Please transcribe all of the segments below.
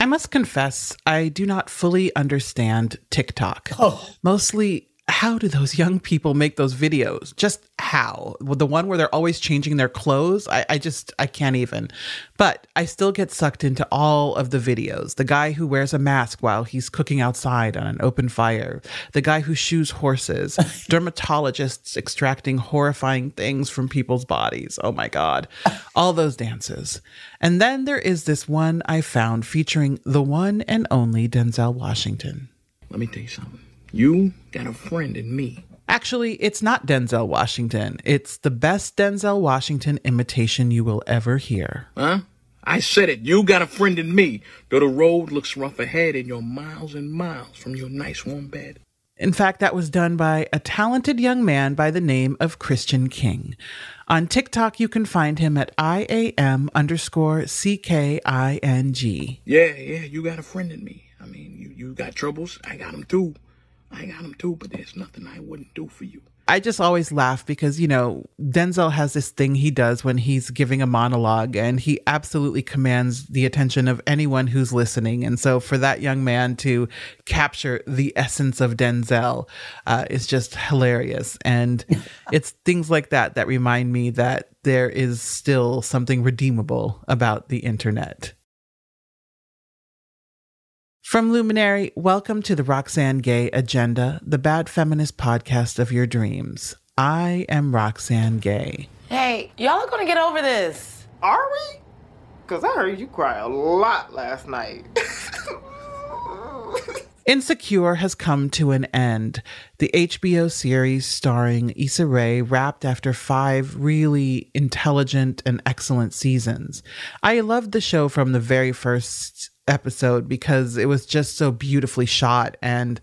I must confess, I do not fully understand TikTok. Oh. Mostly, how do those young people make those videos? Just how? Well, the one where they're always changing their clothes, I, I just, I can't even. But I still get sucked into all of the videos. The guy who wears a mask while he's cooking outside on an open fire, the guy who shoes horses, dermatologists extracting horrifying things from people's bodies. Oh my God. All those dances. And then there is this one I found featuring the one and only Denzel Washington. Let me tell you something. You got a friend in me. Actually, it's not Denzel Washington. It's the best Denzel Washington imitation you will ever hear. Huh? I said it. You got a friend in me. Though the road looks rough ahead and you're miles and miles from your nice warm bed. In fact, that was done by a talented young man by the name of Christian King. On TikTok, you can find him at IAM underscore CKING. Yeah, yeah, you got a friend in me. I mean, you, you got troubles. I got them too. I got them too, but there's nothing I wouldn't do for you. I just always laugh because, you know, Denzel has this thing he does when he's giving a monologue and he absolutely commands the attention of anyone who's listening. And so for that young man to capture the essence of Denzel uh, is just hilarious. And it's things like that that remind me that there is still something redeemable about the internet. From Luminary, welcome to the Roxane Gay Agenda, the bad feminist podcast of your dreams. I am Roxane Gay. Hey, y'all are gonna get over this. Are we? Because I heard you cry a lot last night. Insecure has come to an end. The HBO series starring Issa Rae wrapped after five really intelligent and excellent seasons. I loved the show from the very first episode because it was just so beautifully shot and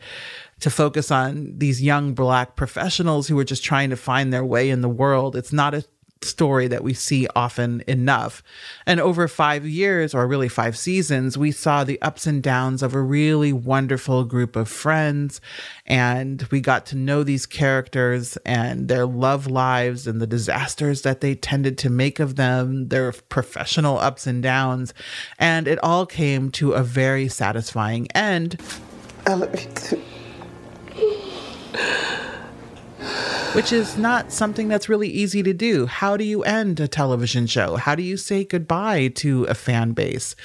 to focus on these young black professionals who were just trying to find their way in the world. It's not a story that we see often enough. And over five years, or really five seasons, we saw the ups and downs of a really wonderful group of friends. And we got to know these characters and their love lives and the disasters that they tended to make of them, their professional ups and downs. And it all came to a very satisfying end. I love you too. Which is not something that's really easy to do. How do you end a television show? How do you say goodbye to a fan base?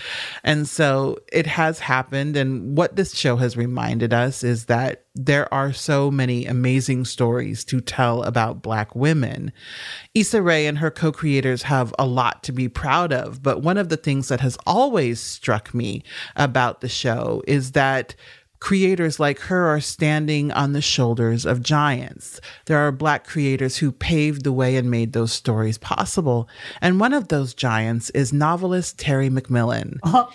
And so it has happened. And what this show has reminded us is that there are so many amazing stories to tell about Black women. Issa Rae and her co creators have a lot to be proud of. But one of the things that has always struck me about the show is that creators like her are standing on the shoulders of giants. There are Black creators who paved the way and made those stories possible. And one of those giants is novelist Terry McMillan. Uh-huh.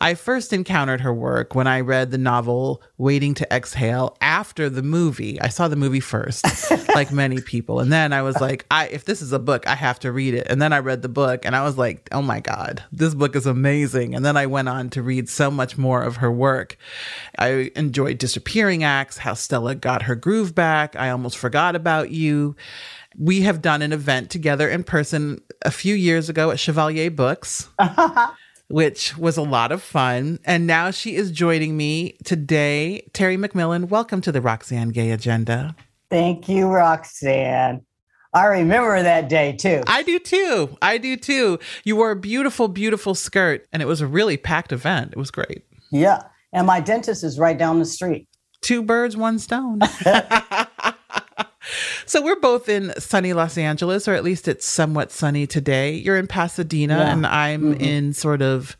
I first encountered her work when I read the novel Waiting to Exhale after the movie. I saw the movie first, like many people. And then I was like, I if this is a book, I have to read it. And then I read the book and I was like, oh my God, this book is amazing. And then I went on to read so much more of her work. I enjoyed Disappearing Acts, how Stella got her groove back. I almost forgot about you. We have done an event together in person a few years ago at Chevalier Books which was a lot of fun. And now she is joining me today. Terry McMillan, welcome to the Roxane Gay Agenda. Thank you, Roxane. I remember that day too. I do too. I do too. You wore a beautiful, beautiful skirt, and it was a really packed event. It was great. Yeah. And my dentist is right down the street. Two birds, one stone. So we're both in sunny Los Angeles, or at least it's somewhat sunny today. You're in Pasadena, Yeah. and I'm in sort of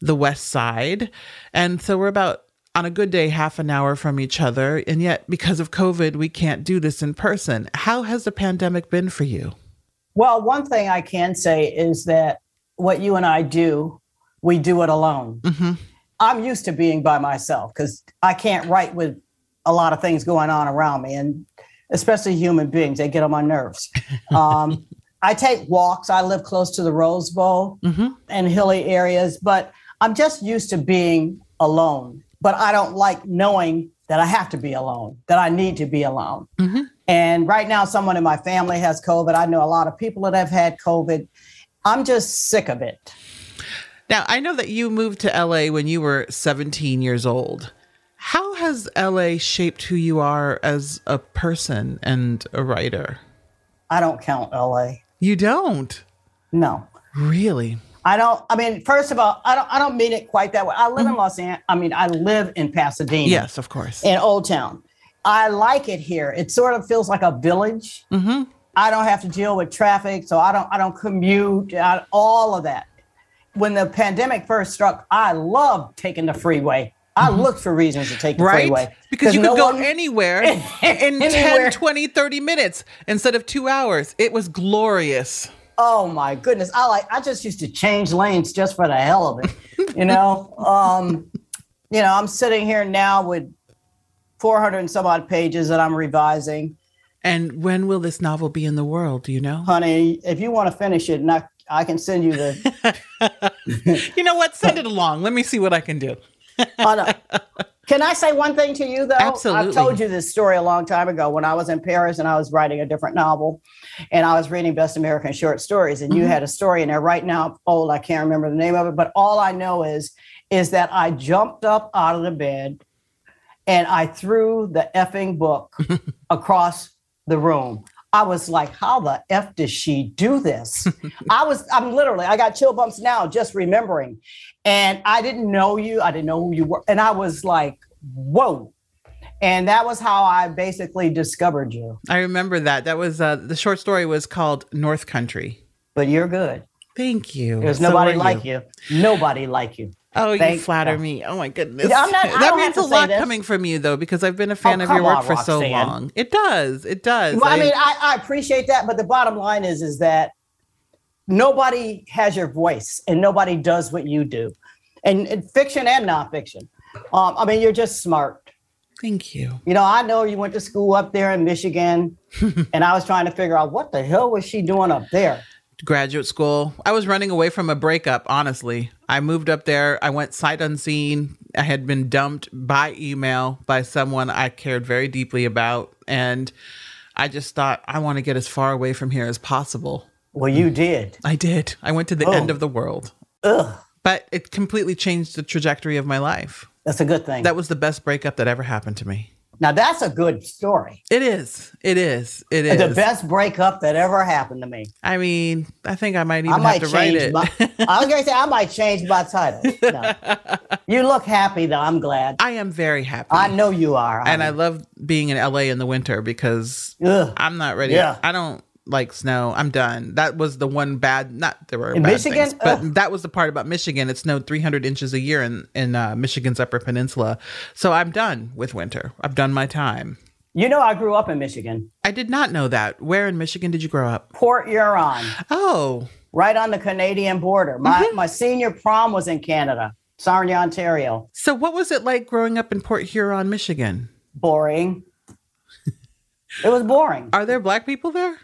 the west side. And so we're about on a good day, half an hour from each other. And yet, because of COVID, we can't do this in person. How has the pandemic been for you? Well, one thing I can say is that what you and I do, we do it alone. Mhm. I'm used to being by myself because I can't write with a lot of things going on around me, and especially human beings, they get on my nerves. Um, I take walks. I live close to the Rose Bowl and hilly areas, but I'm just used to being alone. But I don't like knowing that I have to be alone, that I need to be alone. And right now, someone in my family has COVID. I know a lot of people that have had COVID. I'm just sick of it. Now, I know that you moved to LA when you were 17 years old. How has LA shaped who you are as a person and a writer? I don't count LA. You don't. No. Really? I don't. I mean, first of all, I don't. I don't mean it quite that way. I live in Los Angeles. I mean, I live in Pasadena. Yes, of course. in Old Town. I like it here. It sort of feels like a village. Mm-hmm. I don't have to deal with traffic, so I don't. I don't commute. I, all of that. When the pandemic first struck, I loved taking the freeway. I looked for reasons to take the Mm-hmm. Right? freeway Because you could no go one- anywhere in Anywhere. 10, 20, 30 minutes instead of two hours. It was glorious. Oh my goodness! I like. I just used to change lanes just for the hell of it. You know. um, you know, I'm sitting here now with 400 and some odd pages that I'm revising. And when will this novel be in the world? Do you know? honey, if you want to finish it, I, I can send you the. You know what? Send it along. Let me see what I can do. Oh, no. Can I say one thing to you though? Absolutely. I've told you this story a long time ago when I was in Paris and I was writing a different novel, and I was reading Best American Short Stories, and you mm-hmm. had a story in there. Right now, old, I can't remember the name of it, but all I know is is that I jumped up out of the bed, and I threw the effing book across the room. I was like, how the F does she do this? I was, I'm literally, I got chill bumps now just remembering. And I didn't know you. I didn't know who you were. And I was like, whoa. And that was how I basically discovered you. I remember that. That was uh, the short story was called North Country. But you're good. Thank you. There's So nobody like you. Nobody like you. Oh, you flatter God. me. Oh my goodness. Yeah, not- that means a lot this. coming from you though, because I've been a fan Oh, of your work on, for so long. It does. It does. Well, I mean, I, I appreciate that, but the bottom line is, is that nobody has your voice and nobody does what you do, and, and fiction and nonfiction. Um, I mean, you're just smart. thank you. You know, I know you went to school up there in Michigan, and I was trying to figure out what the hell was she doing up there. Graduate school. I was running away from a breakup, honestly. I moved up there. I went sight unseen. I had been dumped by email by someone I cared very deeply about. And I just thought, I want to get as far away from here as possible. Well, you did. I did. I went to the Oh. end of the world. Ugh, But it completely changed the trajectory of my life. that's a good thing. That was the best breakup that ever happened to me. now that's a good story. It is. It is. It is. The best breakup that ever happened to me. I mean, I think I might even I have to write change it. my. I was gonna say I might change my title. No. You look happy though. I'm glad. I am very happy. I know you are. and I honey. love being in LA in the winter because Ugh. I'm not ready. Yeah. I don't like snow. I'm done. That was the one bad. Not there were In bad Michigan? things, but Ugh. that was the part about Michigan. It snowed 300 inches a year in in uh, Michigan's Upper Peninsula. So I'm done with winter. I've done my time. You know, I grew up in Michigan, I did not know that. Where in Michigan did you grow up? Port Huron, Oh, right on the Canadian border. My Mm-hmm. my senior prom was in Canada, Sarnia, Ontario. so what was it like growing up in Port Huron, Michigan? Boring. it was boring. Are there black people there?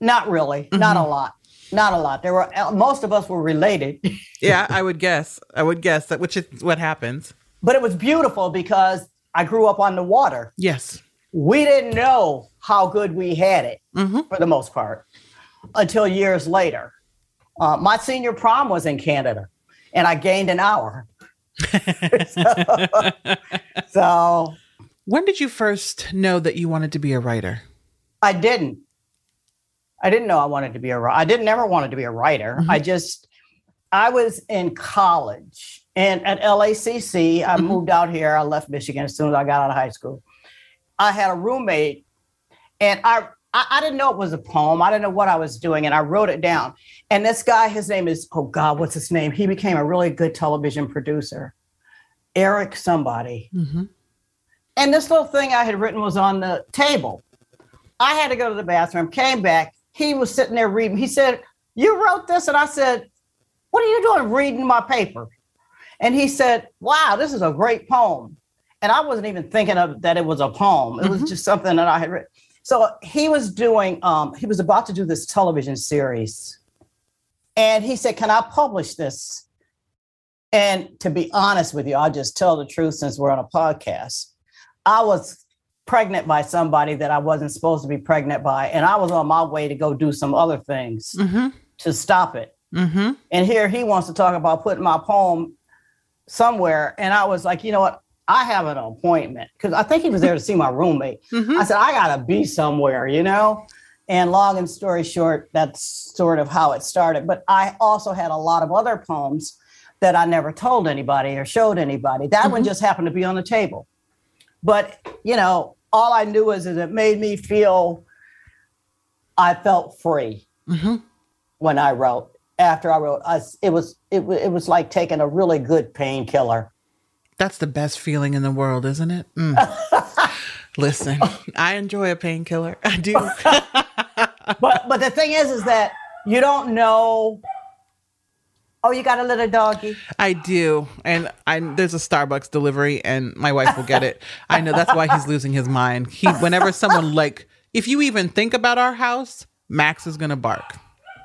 Not really. Not a lot. Not a lot. There were most of us were related, Yeah, I would guess. I would guess that which is what happens. but it was beautiful because I grew up on the water. Yes. We didn't know how good we had it Mhm. for the most part until years later. Uh, my senior prom was in Canada, and I gained an hour. so, so When did you first know that you wanted to be a writer? I didn't. I didn't know I wanted to be a writer. I didn't ever wanted to be a writer. I just, I was in college and at LACC. I moved out here. I left Michigan as soon as I got out of high school. I had a roommate, and I, I I didn't know it was a poem. I didn't know what I was doing, and I wrote it down. And this guy, his name is oh God, what's his name? He became a really good television producer, Eric somebody. Mm-hmm. And this little thing I had written was on the table. I had to go to the bathroom, came back. He was sitting there reading. He said, You wrote this? And I said, What are you doing reading my paper? And he said, Wow, this is a great poem. And I wasn't even thinking of that it was a poem. It was just something that I had written. So he was doing, um, he was about to do this television series. And he said, Can I publish this? And to be honest with you, I'll just tell the truth since we're on a podcast. I was pregnant by somebody that I wasn't supposed to be pregnant by. And I was on my way to go do some other things Mm-hmm. to stop it. Mm-hmm. And here he wants to talk about putting my poem somewhere. And I was like, you know what? I have an appointment because I think he was there to see my roommate. Mhm. I said, I got to be somewhere, you know? And long and story short, that's sort of how it started. But I also had a lot of other poems that I never told anybody or showed anybody. That one just happened to be on the table. But, you know, all I knew is that it made me feel I felt free Mhm. when I wrote. After I wrote, I, it was it, it was like taking a really good painkiller. That's the best feeling in the world, isn't it? Mm. Listen, I enjoy a painkiller. I do. But but the thing is, is that you don't know. Oh, you got a little doggy. I do. And I there's a Starbucks delivery and my wife will get it. I know that's why he's losing his mind. He whenever someone like if you even think about our house, Max is going to bark.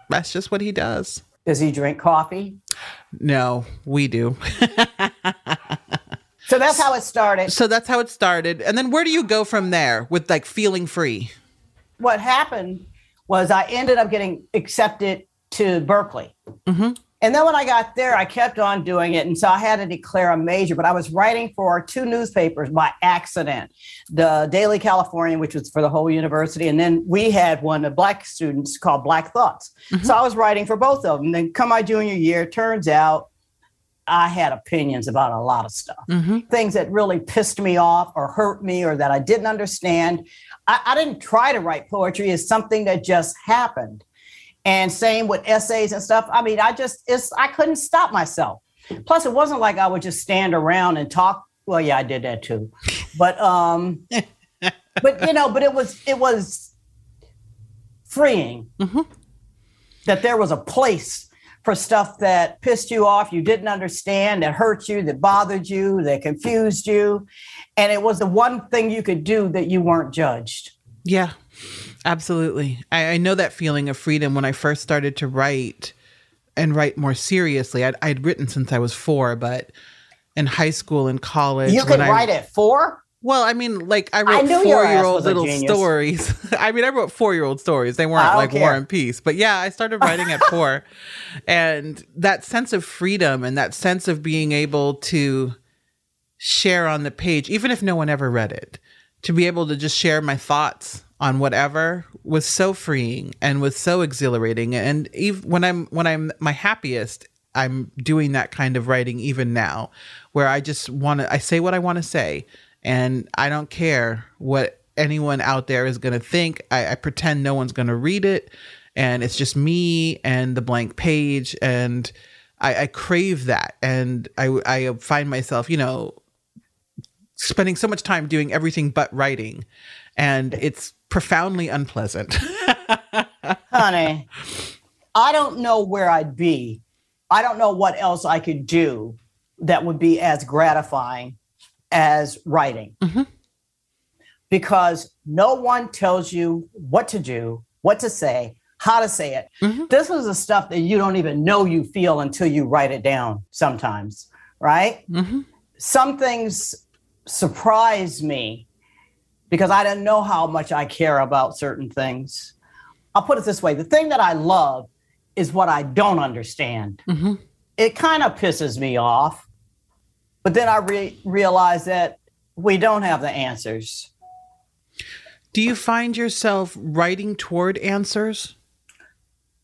That's just what he does. Does he drink coffee? No, we do. So that's how it started. so that's how it started. And then where do you go from there with like feeling free? What happened was I ended up getting accepted to Berkeley. Mhm. And then when I got there, I kept on doing it. And so I had to declare a major, but I was writing for two newspapers by accident the Daily Californian, which was for the whole university. And then we had one of black students called Black Thoughts. So I was writing for both of them. Then come my junior year, turns out I had opinions about a lot of stuff. Mhm. Things that really pissed me off or hurt me or that I didn't understand. I, I didn't try to write poetry, it's something that just happened. And same with essays and stuff. I mean, I just it's I couldn't stop myself. Plus, it wasn't like I would just stand around and talk. Well, yeah, I did that too. But um but you know, but it was it was freeing Mhm. that there was a place for stuff that pissed you off, you didn't understand, that hurt you, that bothered you, that confused you. And it was the one thing you could do that you weren't judged. Yeah, absolutely. I, I know that feeling of freedom when I first started to write and write more seriously. I'd, I'd written since I was four, but in high school and college, You could when I- write at four. Well, I mean, like I wrote knew your ass four-year-old little stories. I mean, I wrote four-year-old stories. They weren't I don't like War and Peace, but yeah, I started writing at four, and that sense of freedom and that sense of being able to share on the page, even if no one ever read it, to be able to just share my thoughts on whatever was so freeing and was so exhilarating. And even when I'm when I'm my happiest, I'm doing that kind of writing even now, where I just want to I say what I want to say, and I don't care what anyone out there is going to think. I, I pretend no one's going to read it, and it's just me and the blank page, and I, I crave that, and I I find myself, you know, spending so much time doing everything but writing and it's profoundly unpleasant honey, I don't know where I'd be. I don't know what else I could do that would be as gratifying as writing. Mhm. Because no one tells you what to do, what to say, how to say it. Mhm. This is the stuff that you don't even know you feel until you write it down sometimes, right? Mhm. Some things surprise me because I didn't know how much I care about certain things. I'll put it this way the thing that I love is what I don't understand. Mhm. It kind of pisses me off. But then I re- realize that we don't have the answers. do you find yourself writing toward answers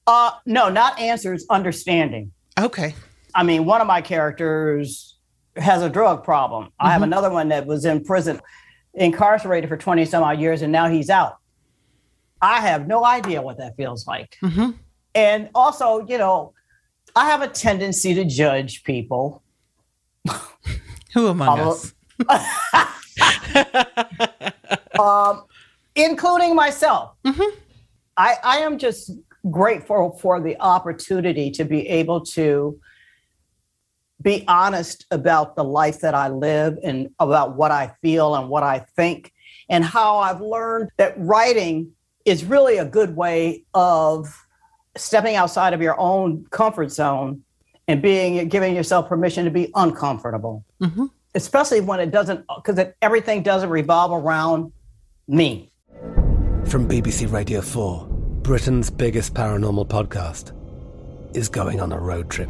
Uh, no, not answers, understanding. okay I mean, one of my characters has a drug problem. I have another one that was in prison, incarcerated for 20 some odd years, and now he's out. I have no idea what that feels like. Mhm. And also, you know, I have a tendency to judge people. who among us um, including myself. Mhm. I, I am just grateful for the opportunity to be able to be honest about the life that I live and about what I feel and what I think, and how I've learned that writing is really a good way of stepping outside of your own comfort zone and being giving yourself permission to be uncomfortable, mm-hmm. especially when it doesn't because everything doesn't revolve around me. From BBC Radio 4, Britain's biggest paranormal podcast is going on a road trip.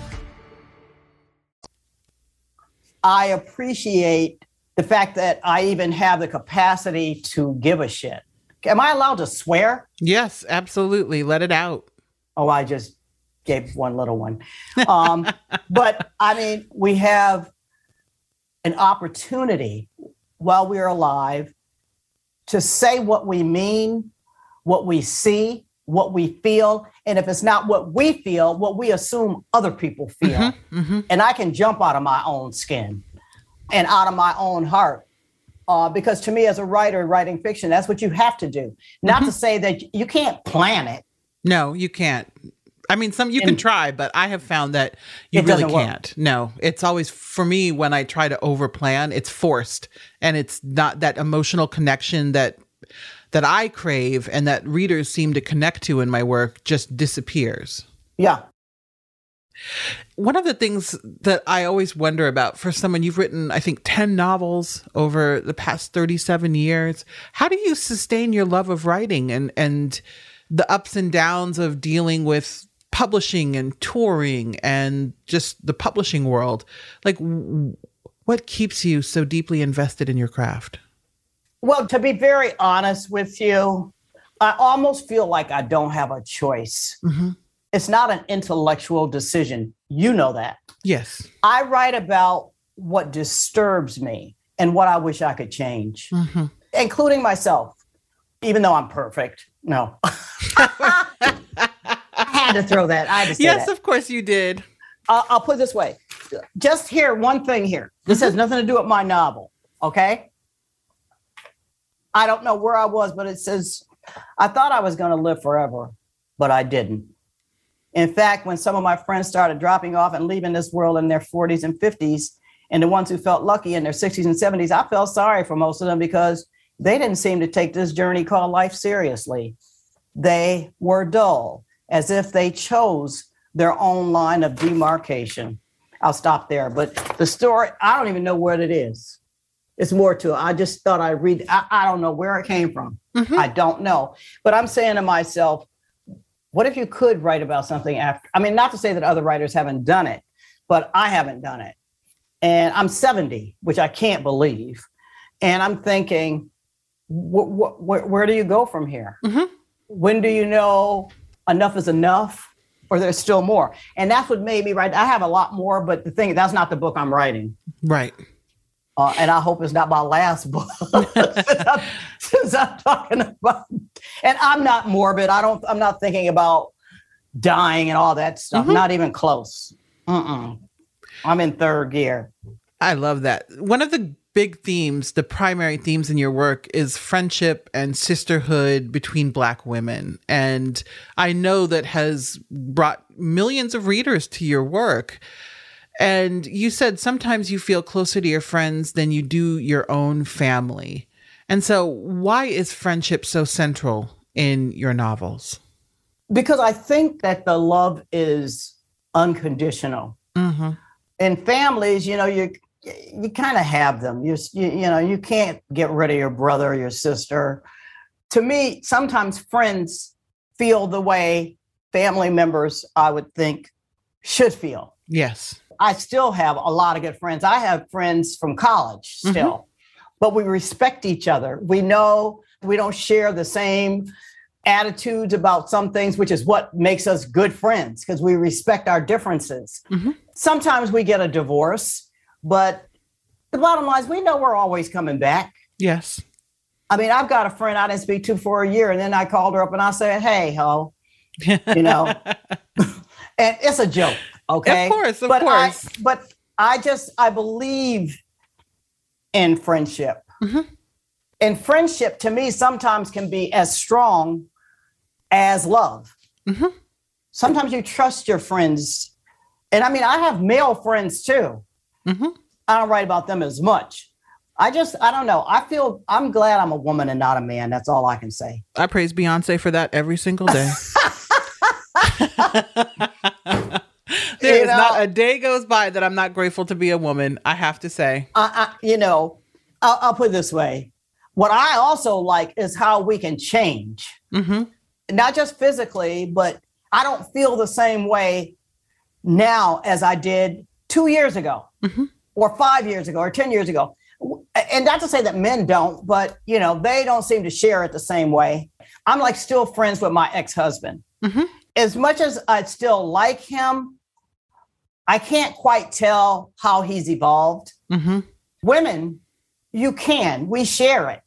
I appreciate the fact that I even have the capacity to give a shit. Am I allowed to swear? Yes, absolutely. Let it out. Oh, I just gave one little one. Um, but I mean, we have an opportunity while we're alive to say what we mean, what we see, what we feel. And if it's not what we feel, what we assume other people feel. Mm-hmm, mm-hmm. And I can jump out of my own skin and out of my own heart. Uh, because to me, as a writer writing fiction, that's what you have to do. Not mm-hmm. to say that you can't plan it. No, you can't. I mean, some you and can try, but I have found that you really can't. Work. No, it's always for me when I try to overplan, it's forced, and it's not that emotional connection that that I crave and that readers seem to connect to in my work just disappears. Yeah. One of the things that I always wonder about for someone you've written, I think, 10 novels over the past 37 years, how do you sustain your love of writing and, and the ups and downs of dealing with publishing and touring and just the publishing world? Like, what keeps you so deeply invested in your craft? Well, to be very honest with you, I almost feel like I don't have a choice. Mm-hmm. It's not an intellectual decision. You know that. Yes. I write about what disturbs me and what I wish I could change, Mm-hmm. including myself, even though I'm perfect. No. I had to throw that. I had to say Yes, that. of course you did. I'll, I'll put it this way. Just here, one thing here. This has nothing to do with my novel. Okay. I don't know where I was, but it says, I thought I was going to live forever, but I didn't. In fact, when some of my friends started dropping off and leaving this world in their 40s and 50s, and the ones who felt lucky in their 60s and 70s, I felt sorry for most of them because they didn't seem to take this journey called life seriously. They were dull, as if they chose their own line of demarcation. I'll stop there. But the story, I don't even know what it is. It's more to it. I just thought I'd read. I, I don't know where it came from. Mm-hmm. I don't know. But I'm saying to myself, what if you could write about something after? I mean, not to say that other writers haven't done it, but I haven't done it. And I'm 70, which I can't believe. And I'm thinking, wh- wh- wh- where do you go from here? Mm-hmm. When do you know enough is enough or there's still more? And that's what made me write. I have a lot more, but the thing, that's not the book I'm writing. Right. Uh, and I hope it's not my last book since, I'm, since I'm talking about. And I'm not morbid. I don't. I'm not thinking about dying and all that stuff. Not even close. Mm-mm. I'm in third gear. I love that. One of the big themes, the primary themes in your work is friendship and sisterhood between Black women. And I know that has brought millions of readers to your work. And you said sometimes you feel closer to your friends than you do your own family. And so, why is friendship so central in your novels? Because I think that the love is unconditional. Mm-hmm. In families, you know, you you kind of have them. You, you you know, you can't get rid of your brother or your sister. To me, sometimes friends feel the way family members, I would think, should feel. Yes. I still have a lot of good friends. I have friends from college mm-hmm. still, but we respect each other. We know we don't share the same attitudes about some things, which is what makes us good friends because we respect our differences. Mm-hmm. Sometimes we get a divorce, but the bottom line is we know we're always coming back. Yes. I mean, I've got a friend I didn't speak to for a year, and then I called her up and I said, Hey, ho, you know, and it's a joke. Okay. Of course, of but course. I, but I just, I believe in friendship. Mm-hmm. And friendship to me sometimes can be as strong as love. Mm-hmm. Sometimes you trust your friends. And I mean, I have male friends too. Mm-hmm. I don't write about them as much. I just, I don't know. I feel, I'm glad I'm a woman and not a man. That's all I can say. I praise Beyonce for that every single day. There You is not a day goes by that I'm not grateful to be a woman. I have to say. I, I, you know, I'll, I'll put it this way. What I also like is how we can change, Mm-hmm. not just physically, but I don't feel the same way now as I did two years ago, mm-hmm. or five years ago, or 10 years ago. And not to say that men don't, but you know, they don't seem to share it the same way. I'm like still friends with my ex husband. Mm-hmm. As much as I still like him, I can't quite tell how he's evolved Mm-hmm. women, you can. We share it.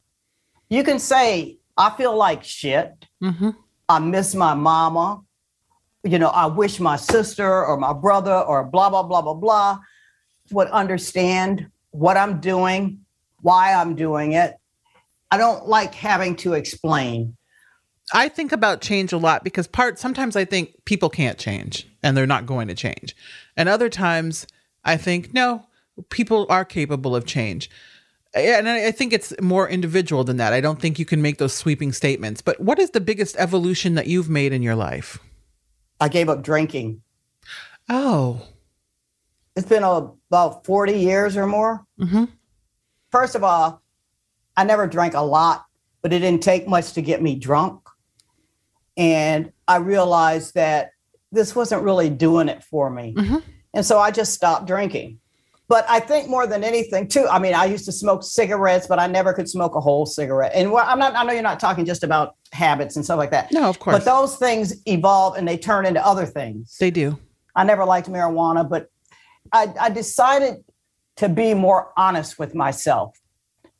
You can say, I feel like shit. Mm-hmm. I miss my mama. You know, I wish my sister or my brother or blah, blah, blah, blah, blah would understand what I'm doing, why I'm doing it. I don't like having to explain. I think about change a lot because part sometimes I think people can't change and they're not going to change. And other times I think no, people are capable of change. And I think it's more individual than that. I don't think you can make those sweeping statements. But what is the biggest evolution that you've made in your life? I gave up drinking. Oh. It's been a, about 40 years or more. Mm-hmm. First of all, I never drank a lot, but it didn't take much to get me drunk. And I realized that this wasn't really doing it for me. Mm-hmm. And so I just stopped drinking. but I think more than anything, too. I mean, I used to smoke cigarettes, but I never could smoke a whole cigarette. And well, I'm not. I know you're not talking just about habits and stuff like that. No, of course. But those things evolve and they turn into other things. They do. I never liked marijuana, but I, I decided to be more honest with myself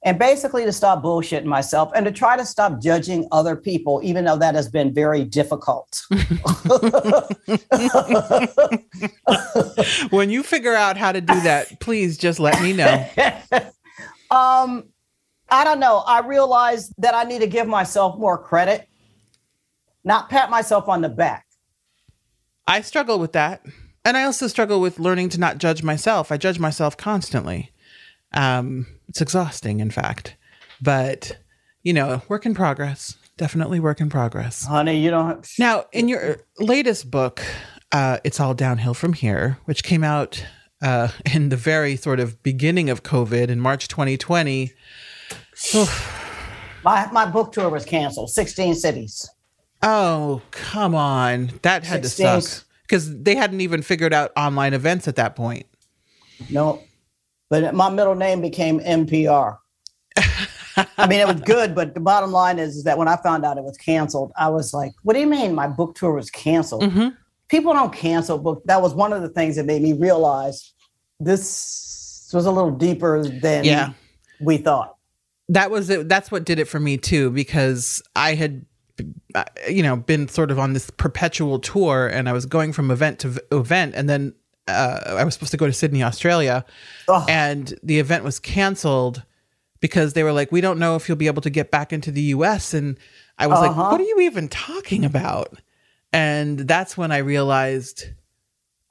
and basically to stop bullshitting myself and to try to stop judging other people, even though that has been very difficult. when you figure out how to do that, please just let me know. um, I don't know. I realized that I need to give myself more credit, not pat myself on the back. I struggle with that. And I also struggle with learning to not judge myself. I judge myself constantly. Um, it's exhausting, in fact. But, you know, work in progress. Definitely work in progress. Honey, you don't. Have- now, in your latest book, uh, It's All Downhill From Here, which came out uh, in the very sort of beginning of COVID in March 2020. my, my book tour was canceled, 16 cities. Oh, come on. That had 16. to suck because they hadn't even figured out online events at that point. No, but my middle name became NPR. I mean, it was good, but the bottom line is, is that when I found out it was canceled, I was like, "What do you mean my book tour was canceled?" Mm-hmm. People don't cancel book. That was one of the things that made me realize this was a little deeper than yeah. we thought. That was it. That's what did it for me too, because I had uh, you know been sort of on this perpetual tour and i was going from event to event and then uh, i was supposed to go to sydney australia oh. and the event was canceled because they were like we don't know if you'll be able to get back into the us and i was uh-huh. like what are you even talking about and that's when i realized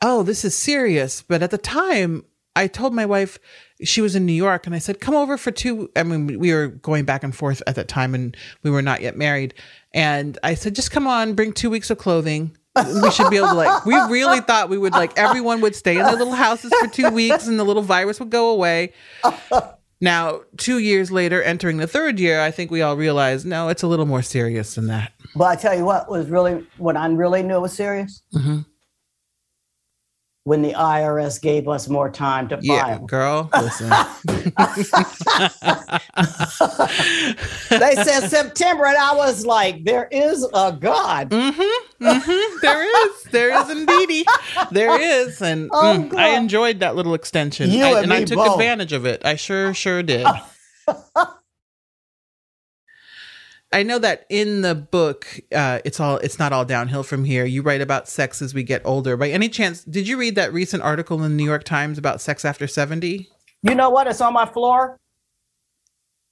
oh this is serious but at the time i told my wife she was in New York and I said, come over for two. I mean, we were going back and forth at that time and we were not yet married. And I said, just come on, bring two weeks of clothing. We should be able to like, we really thought we would like, everyone would stay in their little houses for two weeks and the little virus would go away. Now, two years later, entering the third year, I think we all realized, no, it's a little more serious than that. But I tell you what was really, what I really knew was serious. Mm-hmm when the IRS gave us more time to file. yeah, file. girl, listen. they said September, and I was like, "There is a God." Mm-hmm, mm-hmm. There is, there is indeedy, there is, and oh, mm, I enjoyed that little extension, you I, and, and I took both. advantage of it. I sure, sure did. I know that in the book, uh, it's all it's not all downhill from here. You write about sex as we get older. By any chance, did you read that recent article in the New York Times about sex after seventy? You know what? It's on my floor.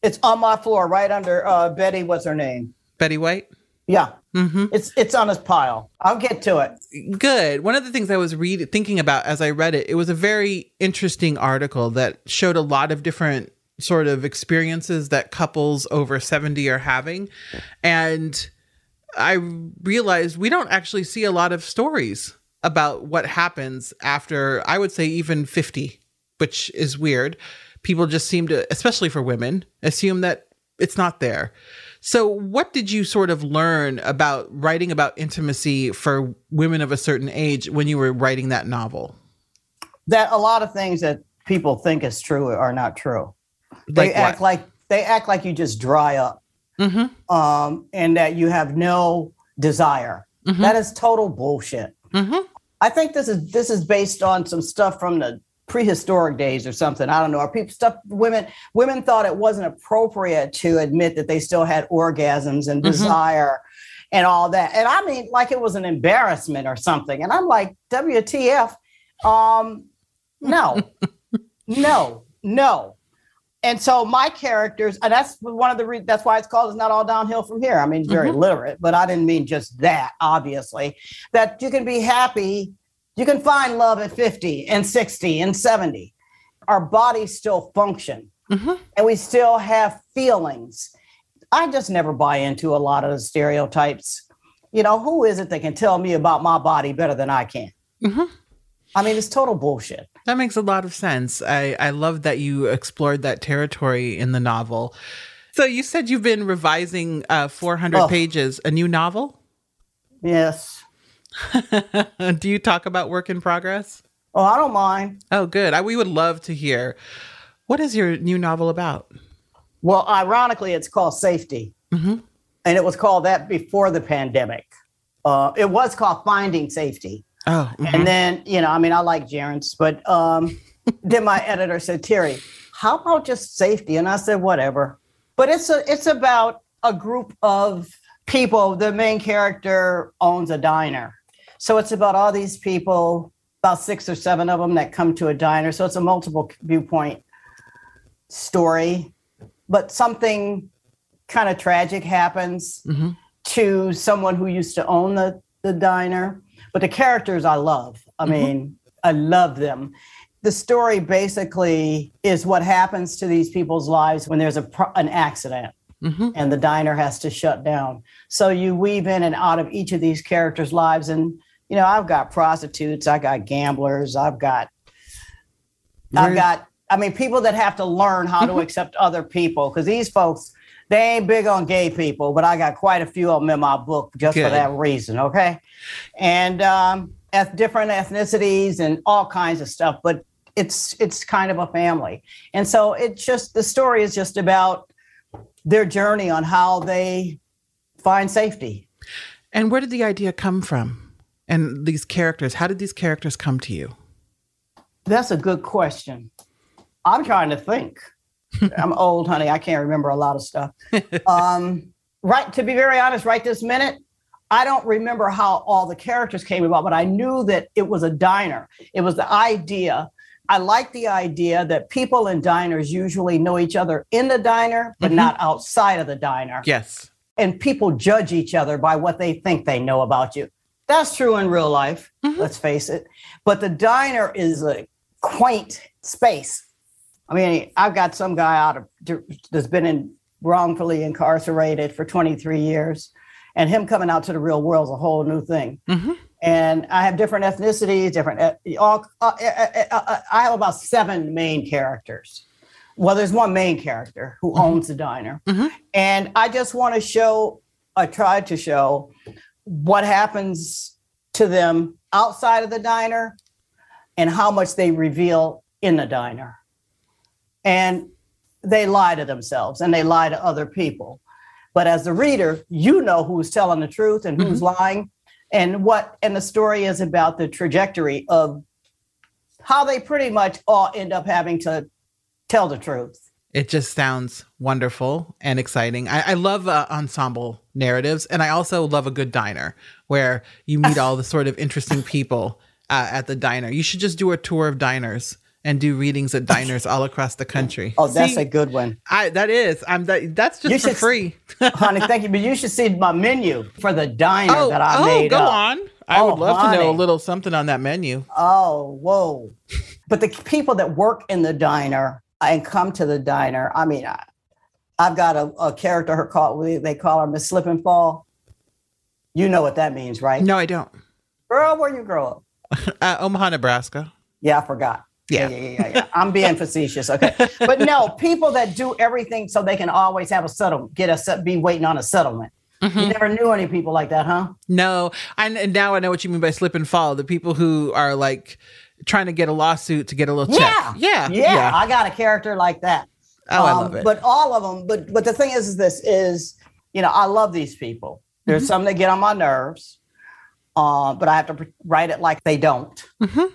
It's on my floor, right under uh, Betty. What's her name? Betty White. Yeah, mm-hmm. it's it's on his pile. I'll get to it. Good. One of the things I was reading, thinking about as I read it, it was a very interesting article that showed a lot of different sort of experiences that couples over 70 are having. And I realized we don't actually see a lot of stories about what happens after, I would say, even 50, which is weird. People just seem to, especially for women, assume that it's not there. So, what did you sort of learn about writing about intimacy for women of a certain age when you were writing that novel? That a lot of things that people think is true are not true they like act like they act like you just dry up. Mm-hmm. um, and that you have no desire. Mm-hmm. that is total bullshit. Mm-hmm. i think this is this is based on some stuff from the prehistoric days or something. I don't know. Or people stuff women women thought it wasn't appropriate to admit that they still had orgasms and Mm-hmm. desire and all that. And i mean like it was an embarrassment or something. And i'm like wtf um no. No. No and so my characters, and that's one of the re- that's why it's called "It's Not All Downhill from Here." I mean, it's very Mhm. literate, but I didn't mean just that. Obviously, that you can be happy, you can find love at fifty and sixty and seventy. Our bodies still function, and we still have feelings. I just never buy into a lot of the stereotypes. You know, who is it that can tell me about my body better than I can? Mhm. I mean, it's total bullshit. That makes a lot of sense. I, I love that you explored that territory in the novel. So you said you've been revising uh, 400 Oh. pages, a new novel? Yes. Do you talk about work in progress? Oh, I don't mind. Oh, good. I, we would love to hear. What is your new novel about? Well, ironically, it's called Safety. Mm-hmm. And it was called that before the pandemic. Uh, it was called Finding Safety. Oh, mhm. And then, you know, I mean, I like gerunds, but um, then my editor said, Terry, how about just safety? And I said, whatever. But it's a, it's about a group of people. The main character owns a diner. So it's about all these people, about six or seven of them that come to a diner. So it's a multiple viewpoint story, but something kind of tragic happens Mhm. to someone who used to own the, the diner. But the characters I love. I mean, I love them. The story basically is what happens to these people's lives when there's a pro- an accident Mhm. and the diner has to shut down. So you weave in and out of each of these characters' lives. And, you know, I've got prostitutes, I've got gamblers, I've got, I've got, I mean, people that have to learn how to accept other people because these folks, they ain't big on gay people, but I got quite a few of them in my book just for that reason. Okay. And um, eth- different ethnicities and all kinds of stuff, but it's it's kind of a family. And so it's just the story is just about their journey on how they find safety. And where did the idea come from? And these characters, how did these characters come to you? That's a good question. I'm trying to think. I'm old, honey. I can't remember a lot of stuff. Um, right, to be very honest, right this minute, I don't remember how all the characters came about, but I knew that it was a diner. It was the idea. I like the idea that people in diners usually know each other in the diner, but Mhm. not outside of the diner. Yes. And people judge each other by what they think they know about you. That's true in real life, let's face it. But the diner is a quaint space. I mean, I've got some guy out of that's been in wrongfully incarcerated for 23 years, and him coming out to the real world is a whole new thing. Mm-hmm. And I have different ethnicities, different. eth- All uh, uh, uh, uh, I have about seven main characters. Well, there's one main character who owns the diner, and I just want to show. I tried to show what happens to them outside of the diner, and how much they reveal in the diner. And they lie to themselves and they lie to other people. But as the reader, you know who's telling the truth and who's lying and what and the story is about the trajectory of how they pretty much all end up having to tell the truth. It just sounds wonderful and exciting. I, I love uh, ensemble narratives, and I also love a good diner where you meet all the sort of interesting people uh, at the diner. You should just do a tour of diners and do readings at diners all across the country. Oh, that's See, a good one. I that is. I'm that. That's just You for should- free. honey, thank you. But you should see my menu for the diner oh, that I oh, made. go up. on. I Oh, would love to know a little something on that menu. Oh, whoa. but the people that work in the diner and come to the diner, I mean, I, I've got a, a character her call they call her Miss Slip and Fall. You know what that means, right? No, I don't. Girl, where you grow up? Uh, Omaha, Nebraska. Yeah, I forgot. Yeah. yeah, yeah, yeah, yeah. I'm being facetious. Okay. But no, people that do everything so they can always have a settlement, get a set, be waiting on a settlement. Mm-hmm. You never knew any people like that, huh? No, and, and now I know what you mean by slip and fall. The people who are like trying to get a lawsuit to get a little check. Yeah. Yeah. Yeah. I got a character like that. Um, Oh, I love it. But all of them, but but the thing is, is this is, you know, I love these people. There's Mm-hmm. some that get on my nerves, uh, but I have to write it like they don't. Mm-hmm.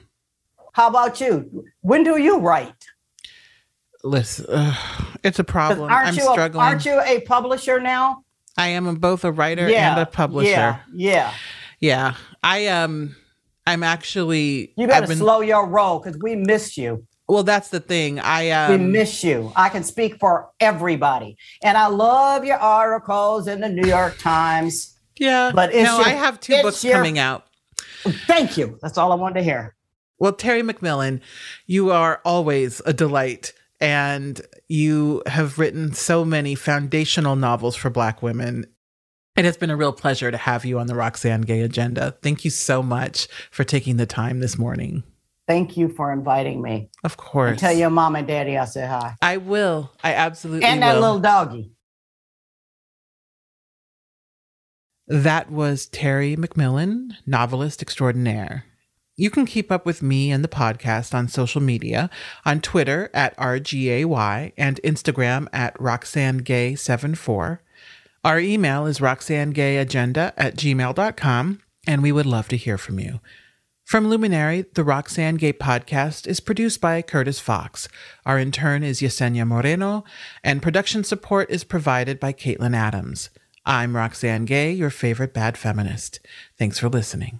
How about you? When do you write? Listen, uh, it's a problem. Aren't I'm you? A, aren't you a publisher now? I am both a writer and a publisher. Yeah. Yeah. Yeah. I um I'm actually You gotta been- slow your roll because we miss you. Well, that's the thing. I um we miss you. I can speak for everybody, and I love your articles in the New York Times. Yeah, but it's no, your- I have two books your- coming out. Thank you. That's all I wanted to hear. Well, Terry McMillan, you are always a delight. And you have written so many foundational novels for Black women. It has been a real pleasure to have you on the Roxane Gay Agenda. Thank you so much for taking the time this morning. Thank you for inviting me. Of course. And tell your mom and daddy I said hi. I will. I absolutely And that will. little doggy. That was Terry McMillan, novelist extraordinaire. You can keep up with me and the podcast on social media on Twitter at RGAY and Instagram at RoxaneGay74. Our email is roxanegayagenda at gmail.com, and we would love to hear from you. From Luminary, the Roxane Gay podcast is produced by Curtis Fox. Our intern is Yesenia Moreno, and production support is provided by Caitlin Adams. I'm Roxane Gay, your favorite bad feminist. Thanks for listening.